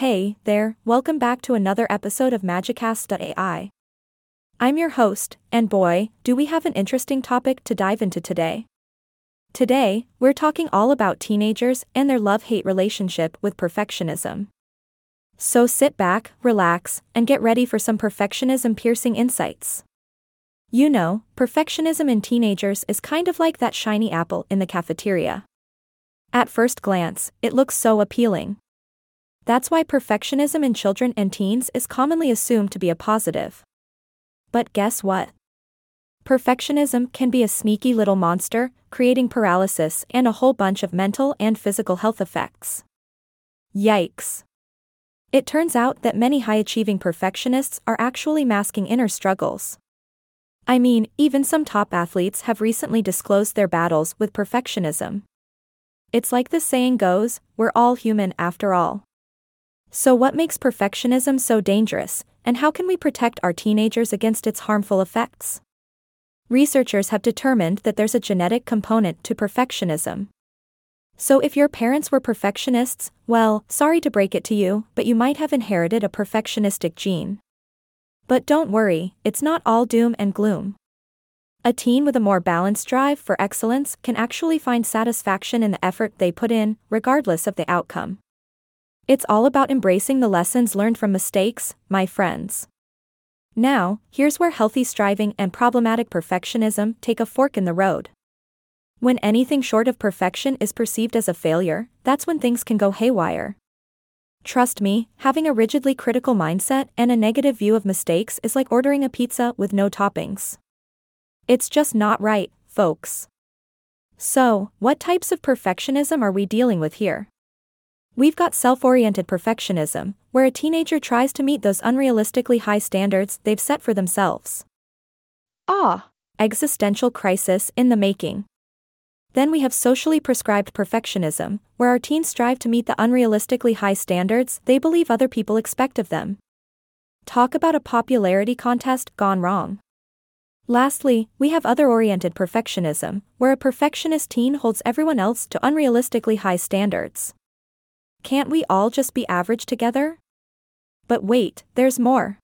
Hey there, welcome back to another episode of Magicast.ai. I'm your host, and boy, do we have an interesting topic to dive into today. Today, we're talking all about teenagers and their love hate relationship with perfectionism. So sit back, relax, and get ready for some perfectionism piercing insights. You know, perfectionism in teenagers is kind of like that shiny apple in the cafeteria. At first glance, it looks so appealing. That's why perfectionism in children and teens is commonly assumed to be a positive. But guess what? Perfectionism can be a sneaky little monster, creating paralysis and a whole bunch of mental and physical health effects. Yikes. It turns out that many high achieving perfectionists are actually masking inner struggles. I mean, even some top athletes have recently disclosed their battles with perfectionism. It's like the saying goes we're all human after all. So, what makes perfectionism so dangerous, and how can we protect our teenagers against its harmful effects? Researchers have determined that there's a genetic component to perfectionism. So, if your parents were perfectionists, well, sorry to break it to you, but you might have inherited a perfectionistic gene. But don't worry, it's not all doom and gloom. A teen with a more balanced drive for excellence can actually find satisfaction in the effort they put in, regardless of the outcome. It's all about embracing the lessons learned from mistakes, my friends. Now, here's where healthy striving and problematic perfectionism take a fork in the road. When anything short of perfection is perceived as a failure, that's when things can go haywire. Trust me, having a rigidly critical mindset and a negative view of mistakes is like ordering a pizza with no toppings. It's just not right, folks. So, what types of perfectionism are we dealing with here? We've got self oriented perfectionism, where a teenager tries to meet those unrealistically high standards they've set for themselves. Ah, existential crisis in the making. Then we have socially prescribed perfectionism, where our teens strive to meet the unrealistically high standards they believe other people expect of them. Talk about a popularity contest gone wrong. Lastly, we have other oriented perfectionism, where a perfectionist teen holds everyone else to unrealistically high standards. Can't we all just be average together? But wait, there's more.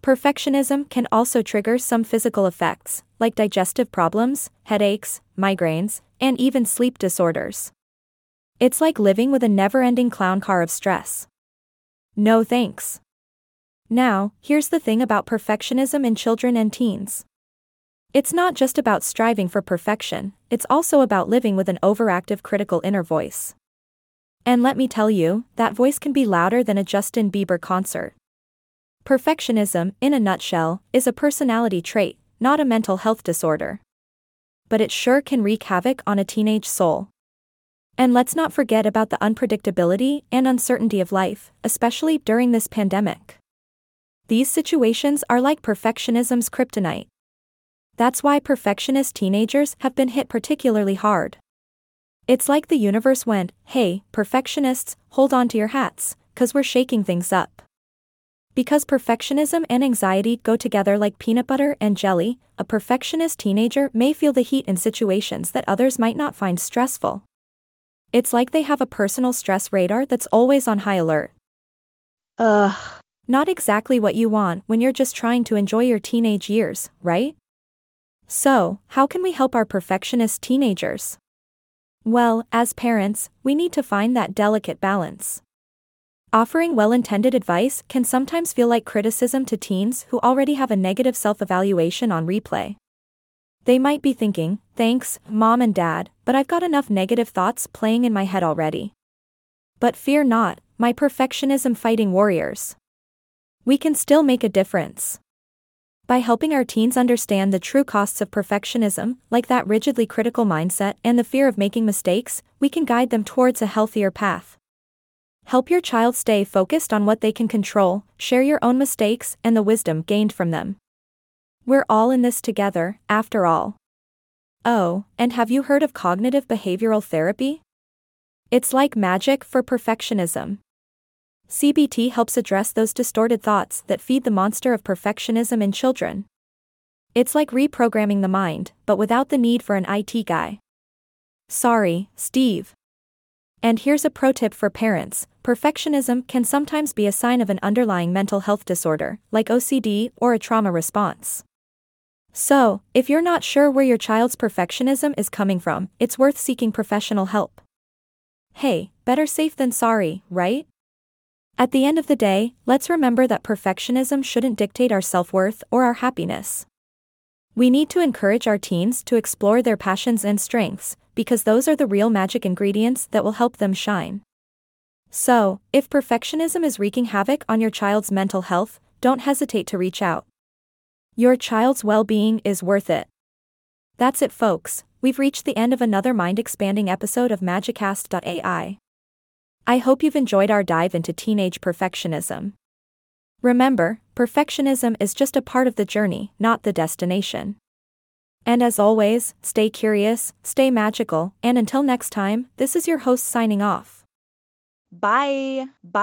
Perfectionism can also trigger some physical effects, like digestive problems, headaches, migraines, and even sleep disorders. It's like living with a never ending clown car of stress. No thanks. Now, here's the thing about perfectionism in children and teens. It's not just about striving for perfection, it's also about living with an overactive critical inner voice. And let me tell you, that voice can be louder than a Justin Bieber concert. Perfectionism, in a nutshell, is a personality trait, not a mental health disorder. But it sure can wreak havoc on a teenage soul. And let's not forget about the unpredictability and uncertainty of life, especially during this pandemic. These situations are like perfectionism's kryptonite. That's why perfectionist teenagers have been hit particularly hard. It's like the universe went, hey, perfectionists, hold on to your hats, cause we're shaking things up. Because perfectionism and anxiety go together like peanut butter and jelly, a perfectionist teenager may feel the heat in situations that others might not find stressful. It's like they have a personal stress radar that's always on high alert. Ugh. Not exactly what you want when you're just trying to enjoy your teenage years, right? So, how can we help our perfectionist teenagers? Well, as parents, we need to find that delicate balance. Offering well intended advice can sometimes feel like criticism to teens who already have a negative self evaluation on replay. They might be thinking, thanks, mom and dad, but I've got enough negative thoughts playing in my head already. But fear not, my perfectionism fighting warriors. We can still make a difference. By helping our teens understand the true costs of perfectionism, like that rigidly critical mindset and the fear of making mistakes, we can guide them towards a healthier path. Help your child stay focused on what they can control, share your own mistakes and the wisdom gained from them. We're all in this together, after all. Oh, and have you heard of cognitive behavioral therapy? It's like magic for perfectionism. CBT helps address those distorted thoughts that feed the monster of perfectionism in children. It's like reprogramming the mind, but without the need for an IT guy. Sorry, Steve. And here's a pro tip for parents perfectionism can sometimes be a sign of an underlying mental health disorder, like OCD or a trauma response. So, if you're not sure where your child's perfectionism is coming from, it's worth seeking professional help. Hey, better safe than sorry, right? At the end of the day, let's remember that perfectionism shouldn't dictate our self worth or our happiness. We need to encourage our teens to explore their passions and strengths, because those are the real magic ingredients that will help them shine. So, if perfectionism is wreaking havoc on your child's mental health, don't hesitate to reach out. Your child's well being is worth it. That's it, folks. We've reached the end of another mind expanding episode of Magicast.ai. I hope you've enjoyed our dive into teenage perfectionism. Remember, perfectionism is just a part of the journey, not the destination. And as always, stay curious, stay magical, and until next time, this is your host signing off. Bye. Bye.